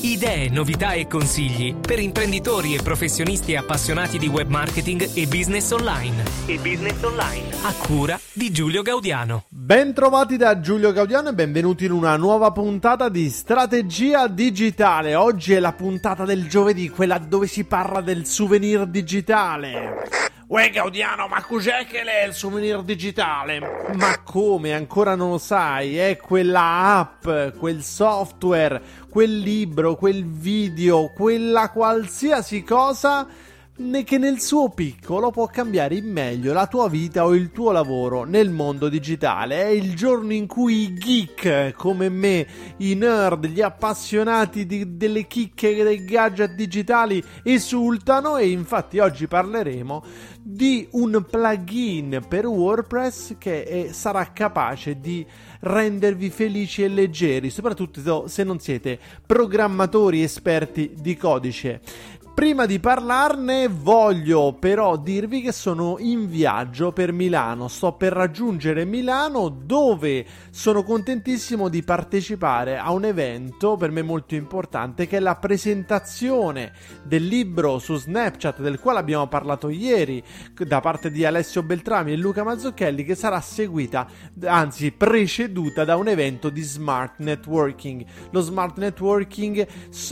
Idee, novità e consigli per imprenditori e professionisti appassionati di web marketing e business online. E business online. A cura di Giulio Gaudiano. Bentrovati da Giulio Gaudiano e benvenuti in una nuova puntata di Strategia digitale. Oggi è la puntata del giovedì, quella dove si parla del souvenir digitale. Uè Gaudiano, ma cos'è che è il souvenir digitale? Ma come? Ancora non lo sai? È quella app, quel software, quel libro, quel video, quella qualsiasi cosa che nel suo piccolo può cambiare in meglio la tua vita o il tuo lavoro nel mondo digitale. È il giorno in cui i geek come me, i nerd, gli appassionati di, delle chicche dei gadget digitali esultano e infatti oggi parleremo di un plugin per WordPress che è, sarà capace di rendervi felici e leggeri, soprattutto se non siete programmatori esperti di codice. Prima di parlarne voglio però dirvi che sono in viaggio per Milano, sto per raggiungere Milano dove sono contentissimo di partecipare a un evento per me molto importante che è la presentazione del libro su Snapchat del quale abbiamo parlato ieri da parte di Alessio Beltrami e Luca Mazzucchelli che sarà seguita, anzi preceduta da un evento di smart networking. Lo smart networking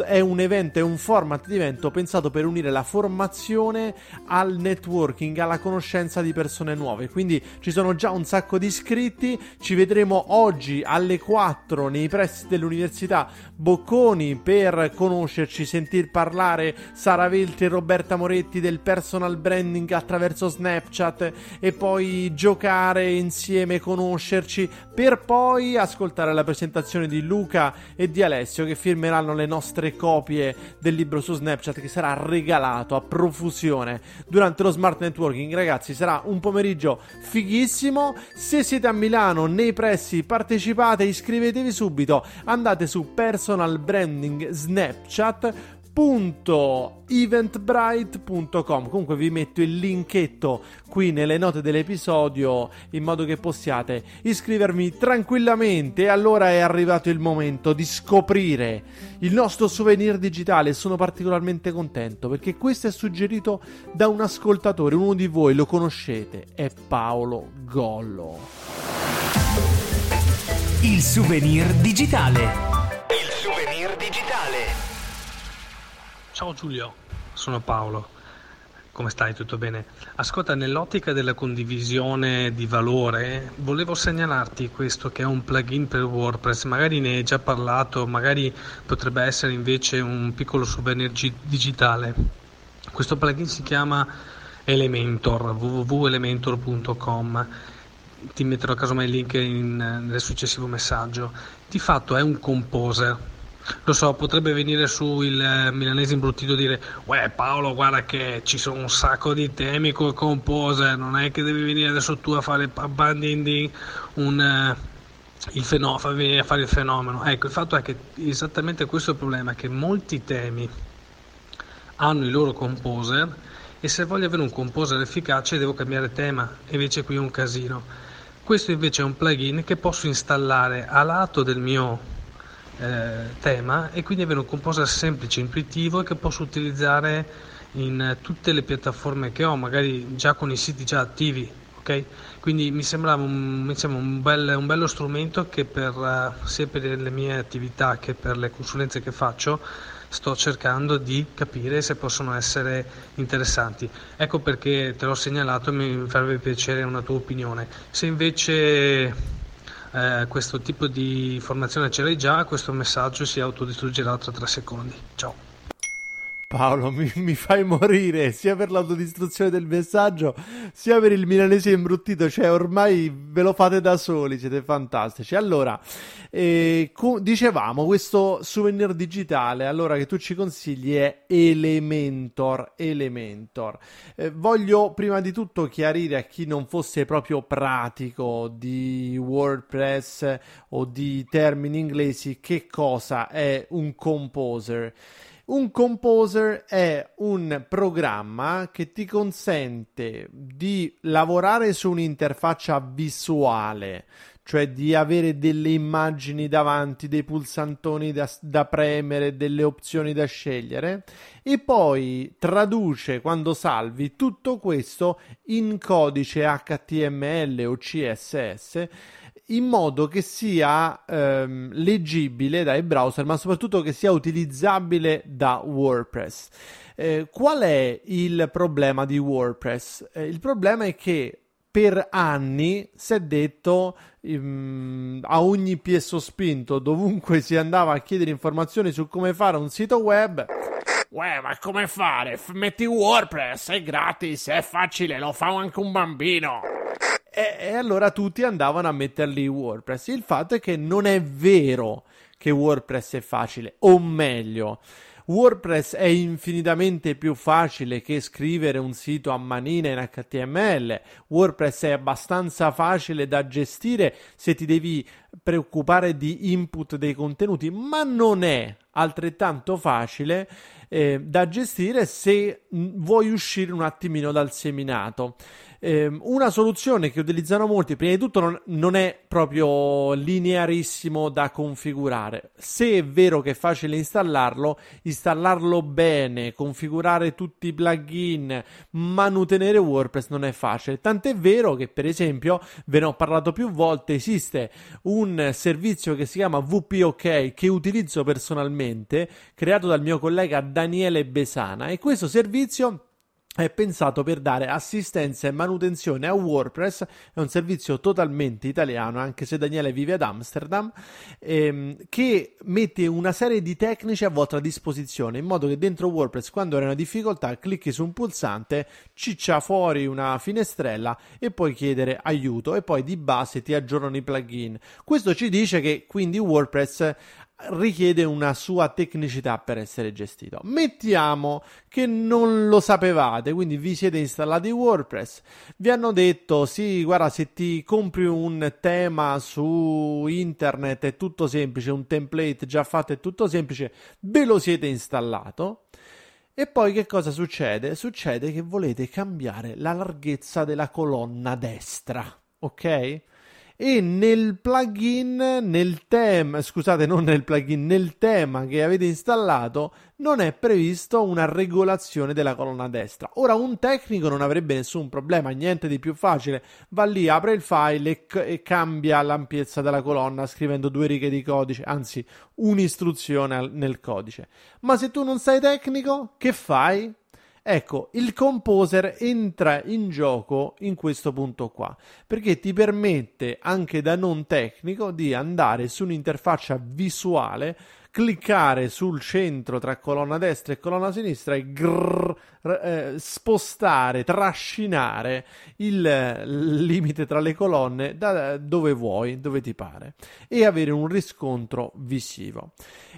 è un evento, è un format di evento pensato pensato per unire la formazione al networking, alla conoscenza di persone nuove. Quindi ci sono già un sacco di iscritti. Ci vedremo oggi alle 4 nei pressi dell'Università Bocconi per conoscerci, sentir parlare Sara Velti e Roberta Moretti del personal branding attraverso Snapchat e poi giocare insieme, conoscerci per poi ascoltare la presentazione di Luca e di Alessio che firmeranno le nostre copie del libro su Snapchat che sarà sarà regalato a profusione durante lo smart networking. Ragazzi, sarà un pomeriggio fighissimo. Se siete a Milano, nei pressi, partecipate, iscrivetevi subito. Andate su Personal Branding Snapchat www.eventbrite.com comunque vi metto il linketto qui nelle note dell'episodio in modo che possiate iscrivermi tranquillamente. E allora è arrivato il momento di scoprire il nostro souvenir digitale. Sono particolarmente contento perché questo è suggerito da un ascoltatore. Uno di voi lo conoscete è Paolo Gollo. Il souvenir digitale. Il souvenir digitale Ciao Giulio, sono Paolo. Come stai? Tutto bene? Ascolta, nell'ottica della condivisione di valore, volevo segnalarti questo che è un plugin per WordPress. Magari ne hai già parlato, magari potrebbe essere invece un piccolo souvenir digitale. Questo plugin si chiama Elementor, www.elementor.com. Ti metterò a caso mai il link in, nel successivo messaggio. Di fatto è un composer lo so, potrebbe venire su il eh, milanese imbruttito e dire Uè Paolo, guarda che ci sono un sacco di temi col composer, non è che devi venire adesso tu a fare bandinding un, uh, il fenomeno, a fare il fenomeno. Ecco, il fatto è che esattamente questo è il problema, che molti temi hanno i loro composer e se voglio avere un composer efficace devo cambiare tema, invece qui è un casino. Questo invece è un plugin che posso installare a lato del mio eh, tema e quindi avere un composer semplice, intuitivo e che posso utilizzare in tutte le piattaforme che ho, magari già con i siti già attivi. Okay? Quindi mi sembrava un, sembra un, bel, un, bello strumento che per, uh, sia per le mie attività che per le consulenze che faccio sto cercando di capire se possono essere interessanti. Ecco perché te l'ho segnalato e mi farebbe piacere una tua opinione. Se invece eh, questo tipo di informazione ce l'hai già, questo messaggio si autodistruggerà tra tre secondi. Ciao. Paolo, mi, mi, fai morire sia per l'autodistruzione del messaggio sia per il milanese imbruttito. Cioè, ormai ve lo fate da soli, siete fantastici. Allora, eh, co- dicevamo, questo souvenir digitale, allora che tu ci consigli è Elementor. Elementor. Eh, voglio prima di tutto chiarire a chi non fosse proprio pratico di WordPress o di termini inglesi che cosa è un composer. Un composer è un programma che ti consente di lavorare su un'interfaccia visuale, cioè di avere delle immagini davanti, dei pulsantoni da, da, premere, delle opzioni da scegliere e poi traduce quando salvi tutto questo in codice HTML o CSS in modo che sia ehm, leggibile dai browser, ma soprattutto che sia utilizzabile da WordPress. Eh, qual è il problema di WordPress? Eh, il problema è che per anni si è detto um, a ogni piè sospinto, dovunque si andava a chiedere informazioni su come fare un sito web. Uè, ma come fare? F- metti WordPress, è gratis, è facile, lo fa anche un bambino. E, e allora tutti andavano a metterli WordPress. Il fatto è che non è vero che WordPress è facile, o meglio, WordPress è infinitamente più facile che scrivere un sito a manina in HTML. WordPress è abbastanza facile da gestire se ti devi preoccupare di input dei contenuti, ma non è altrettanto facile eh, da gestire se vuoi uscire un attimino dal seminato. Eh, una soluzione che utilizzano molti, prima di tutto, non, non, è proprio linearissimo da configurare. Se è vero che è facile installarlo, installarlo bene, configurare tutti i plugin, manutenere WordPress non è facile. Tant'è vero che, per esempio, ve ne ho parlato più volte, esiste un servizio che si chiama VPOK che utilizzo personalmente, creato dal mio collega Daniele Besana, e questo servizio è pensato per dare assistenza e manutenzione a WordPress, è un servizio totalmente italiano, anche se Daniele vive ad Amsterdam, ehm, che mette una serie di tecnici a vostra disposizione, in modo che dentro WordPress, quando hai una difficoltà, clicchi su un pulsante, ciccia fuori una finestrella e puoi chiedere aiuto e poi di base ti aggiornano i plugin. Questo ci dice che quindi WordPress richiede una sua tecnicità per essere gestito. Mettiamo che non lo sapevate, quindi vi siete installati WordPress, vi hanno detto sì, guarda, se ti compri un tema su internet è tutto semplice, un template già fatto è tutto semplice, ve lo siete installato. E poi che cosa succede? Succede che volete cambiare la larghezza della colonna destra, ok? E nel plugin, nel tema, scusate, non nel plugin, nel tema che avete installato non è previsto una regolazione della colonna destra. Ora un tecnico non avrebbe nessun problema, niente di più facile, va lì, apre il file e, c- e cambia l'ampiezza della colonna scrivendo due righe di codice, anzi un'istruzione al- nel codice. Ma se tu non sei tecnico, che fai? Ecco, il composer entra in gioco in questo punto qua, perché ti permette anche da non tecnico di andare su un'interfaccia visuale cliccare sul centro tra colonna destra e colonna sinistra e grrr, eh, spostare, trascinare il limite tra le colonne da dove vuoi, dove ti pare e avere un riscontro visivo.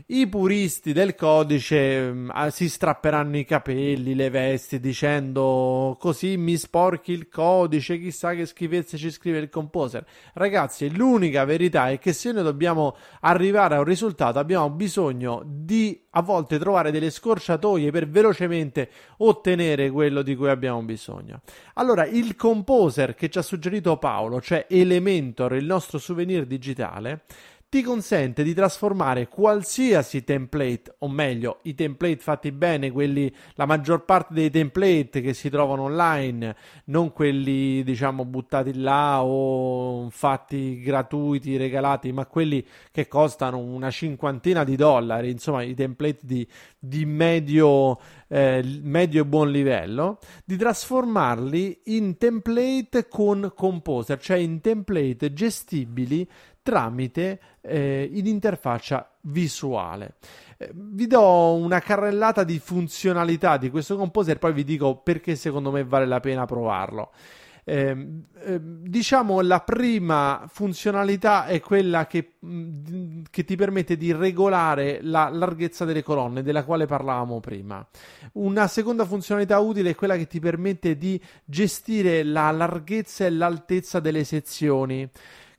I puristi del codice mm, si strapperanno i capelli, le vesti dicendo così mi sporchi il codice, chissà che schifezze ci scrive il composer. Ragazzi, l'unica verità è che se noi dobbiamo arrivare a un risultato abbiamo bisogno di a volte trovare delle scorciatoie per velocemente ottenere quello di cui abbiamo bisogno. Allora, il composer che ci ha suggerito Paolo, cioè Elementor, il nostro souvenir digitale, ti consente di trasformare qualsiasi template, o meglio, i template fatti bene, quelli, la maggior parte dei template che si trovano online, non quelli diciamo buttati là o fatti gratuiti, regalati, ma quelli che costano una cinquantina di dollari, insomma, i template di, di medio, eh, medio e buon livello, di trasformarli in template con Composer, cioè in template gestibili tramite eh, l'interfaccia visuale. Eh, vi do una carrellata di funzionalità di questo composer, poi vi dico perché secondo me vale la pena provarlo. Eh, eh, diciamo la prima funzionalità è quella che, che, ti permette di regolare la larghezza delle colonne, della quale parlavamo prima. Una seconda funzionalità utile è quella che ti permette di gestire la larghezza e l'altezza delle sezioni.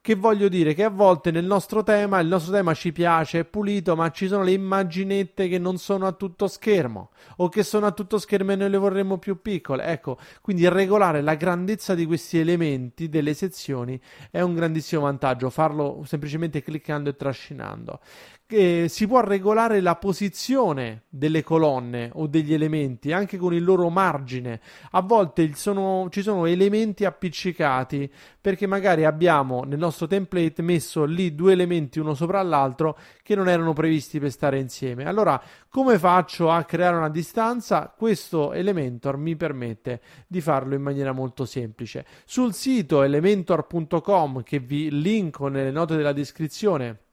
Che voglio dire che a volte nel nostro tema, il nostro tema ci piace, è pulito, ma ci sono le immaginette che non sono a tutto schermo o che sono a tutto schermo e noi le vorremmo più piccole. Ecco, quindi regolare la grandezza di questi elementi delle sezioni è un grandissimo vantaggio, farlo semplicemente cliccando e trascinando eh, si può regolare la posizione delle colonne o degli elementi anche con il loro margine. A volte sono, ci sono elementi appiccicati perché magari abbiamo nel nostro template messo lì due elementi uno sopra l'altro che non erano previsti per stare insieme. Allora, come faccio a creare una distanza? Questo Elementor mi permette di farlo in maniera molto semplice. Sul sito elementor.com che vi linko nelle note della descrizione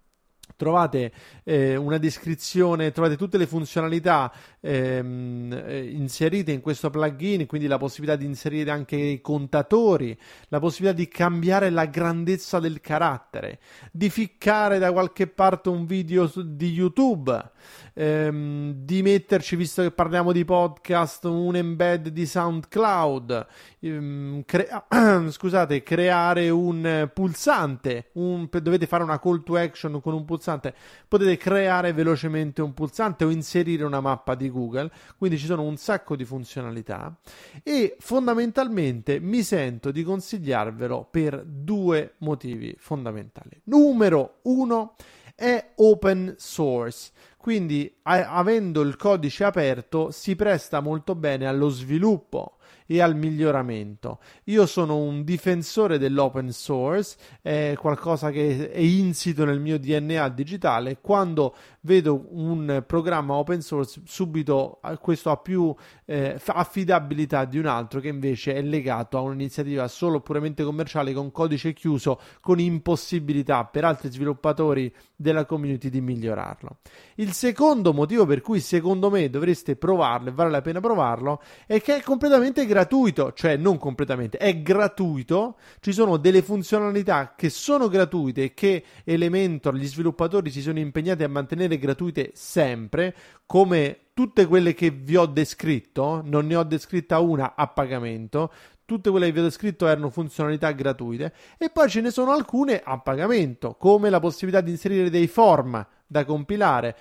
trovate eh, una descrizione, trovate tutte le funzionalità ehm, eh, inserite in questo plugin, quindi la possibilità di inserire anche i contatori, la possibilità di cambiare la grandezza del carattere, di ficcare da qualche parte un video di YouTube, ehm, di metterci, visto che parliamo di podcast, un embed di SoundCloud, ehm, cre- scusate, creare un pulsante, un, dovete fare una call to action con un pulsante, potete creare velocemente un pulsante o inserire una mappa di Google, quindi ci sono un sacco di funzionalità e fondamentalmente mi sento di consigliarvelo per due motivi fondamentali. Numero uno è open source. Quindi, a- avendo il codice aperto, si presta molto bene allo sviluppo e al miglioramento. Io sono un difensore dell'open source, è qualcosa che è insito nel mio DNA digitale. Quando vedo un programma open source, subito questo ha più eh, affidabilità di un altro che invece è legato a un'iniziativa solo puramente commerciale con codice chiuso, con impossibilità per altri sviluppatori della community di migliorarlo. Il secondo motivo per cui secondo me dovreste provarlo e vale la pena provarlo è che è completamente gratuito gratuito, cioè non completamente, è gratuito, ci sono delle funzionalità che sono gratuite e che Elementor, gli sviluppatori si sono impegnati a mantenere gratuite sempre, come tutte quelle che vi ho descritto, non ne ho descritta una a pagamento, tutte quelle che vi ho descritto erano funzionalità gratuite e poi ce ne sono alcune a pagamento, come la possibilità di inserire dei form da compilare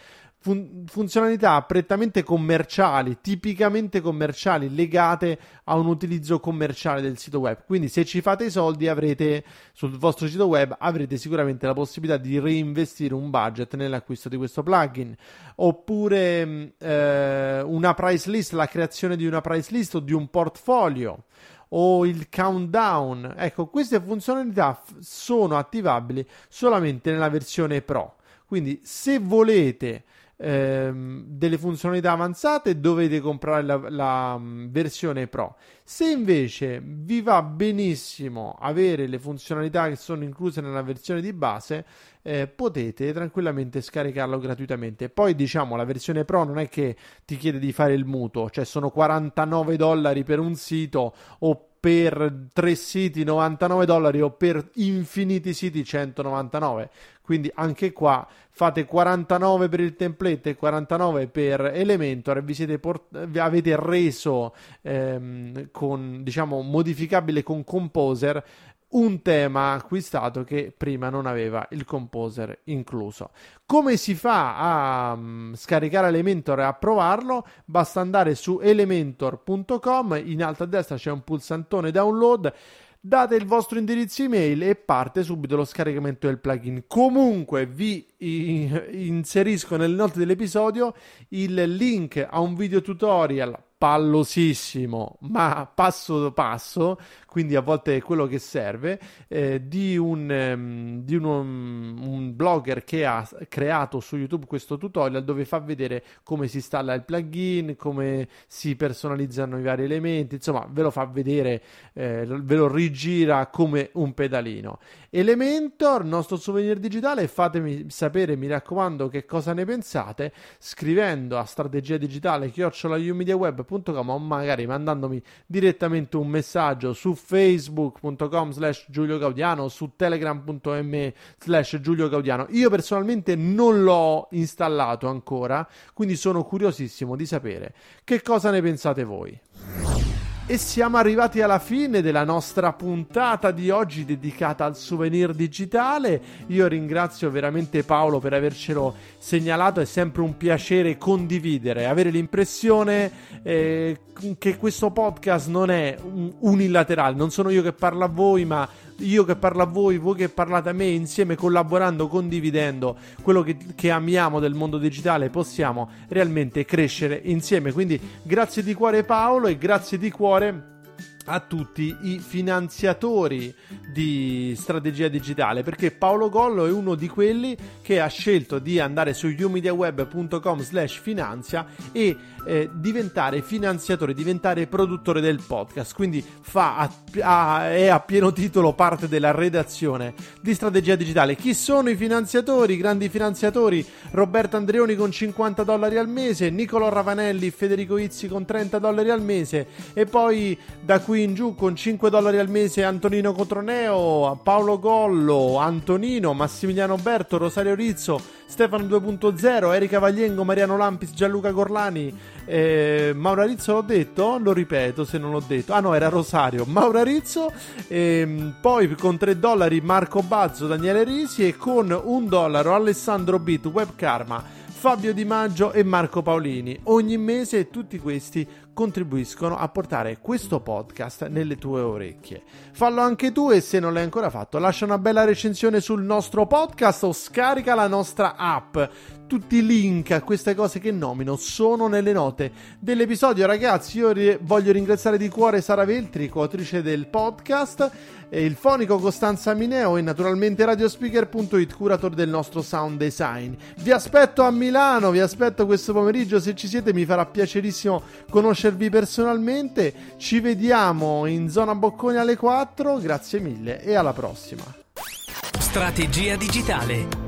fun- funzionalità prettamente commerciali, tipicamente commerciali, legate a un utilizzo commerciale del sito web. Quindi se ci fate i soldi avrete sul vostro sito web avrete sicuramente la possibilità di reinvestire un budget nell'acquisto di questo plugin oppure mm, eh, una price list, la creazione di una price list o di un portfolio o il countdown. Ecco, queste funzionalità f- sono attivabili solamente nella versione Pro. Quindi se volete ehm, delle funzionalità avanzate dovete comprare la, la um, versione Pro. Se invece vi va benissimo avere le funzionalità che sono incluse nella versione di base, eh, potete tranquillamente scaricarlo gratuitamente. Poi diciamo la versione Pro non è che ti chiede di fare il mutuo, cioè sono 49 dollari per un sito o per tre siti 99 dollari o per infiniti siti 199 quindi anche qua fate 49 per il template e 49 per Elementor e vi, port- vi avete reso ehm, con diciamo modificabile con Composer un tema acquistato che prima non aveva il composer incluso. Come si fa a um, scaricare Elementor e a provarlo? Basta andare su elementor.com, in alto a destra c'è un pulsantone download date il vostro indirizzo email e parte subito lo scaricamento del plugin. Comunque vi inserisco nelle note dell'episodio il link a un video tutorial pallosissimo, ma passo passo, quindi a volte è quello che serve, eh, di, un, um, di un, um, un, blogger che ha creato su YouTube questo tutorial dove fa vedere come si installa il plugin, come si personalizzano i vari elementi, insomma ve lo fa vedere, eh, ve lo rigira come un pedalino. Elementor, nostro souvenir digitale, fatemi sapere, mi raccomando, che cosa ne pensate scrivendo a strategia digitale chiocciolaiumediaweb.com o magari mandandomi direttamente un messaggio su facebook.com slash Giulio Gaudiano su telegram.me slash Giulio Gaudiano. Io personalmente non l'ho installato ancora, quindi sono curiosissimo di sapere che cosa ne pensate voi. E siamo arrivati alla fine della nostra puntata di oggi dedicata al souvenir digitale. Io ringrazio veramente Paolo per avercelo segnalato, è sempre un piacere condividere, avere l'impressione eh, che questo podcast non è unilaterale, non sono io che parlo a voi, ma io che parlo a voi, voi che parlate a me, insieme collaborando, condividendo quello che, che amiamo del mondo digitale, possiamo realmente crescere insieme. Quindi grazie di cuore Paolo e grazie di cuore a tutti i finanziatori di strategia digitale perché Paolo Gollo è uno di quelli che ha scelto di andare su umediaweb.com slash finanzia e eh, diventare finanziatore, diventare produttore del podcast. Quindi fa a, a, è a pieno titolo parte della redazione di strategia digitale. Chi sono i finanziatori, i grandi finanziatori? Roberto Andreoni con 50 dollari al mese Nicolo Ravanelli, Federico Izzi con 30 dollari al mese e poi da qui qui in giù con 5 dollari al mese Antonino Cotroneo, Paolo Gollo, Antonino, Massimiliano Berto, Rosario Rizzo, Stefano 2.0, Erika Vagliengo, Mariano Lampis, Gianluca Gorlani, eh, Maura Rizzo l'ho detto, lo ripeto se non l'ho detto, ah no era Rosario, Maura Rizzo, eh, poi con 3 dollari Marco Bazzo, Daniele Risi e con 1 dollaro Alessandro Bit, Web Karma, Fabio Di Maggio e Marco Paolini. Ogni mese tutti questi contribuiscono a portare questo podcast nelle tue orecchie. Fallo anche tu e se non l'hai ancora fatto, lascia una bella recensione sul nostro podcast o scarica la nostra app. Tutti i link a queste cose che nomino sono nelle note dell'episodio. Ragazzi, io voglio ringraziare di cuore Sara Veltri, coautrice del podcast, il fonico Costanza Mineo e naturalmente Radiospeaker.it, curatore del nostro sound design. Vi aspetto a Milano, vi aspetto questo pomeriggio. Se ci siete, mi farà piacerissimo conoscervi personalmente. Ci vediamo in zona Bocconi alle 4. Grazie mille e alla prossima. Strategia digitale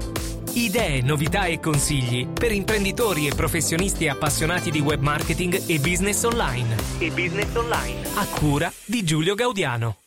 Idee, novità e consigli per imprenditori e professionisti appassionati di web marketing e business online. E business online. A cura di Giulio Gaudiano.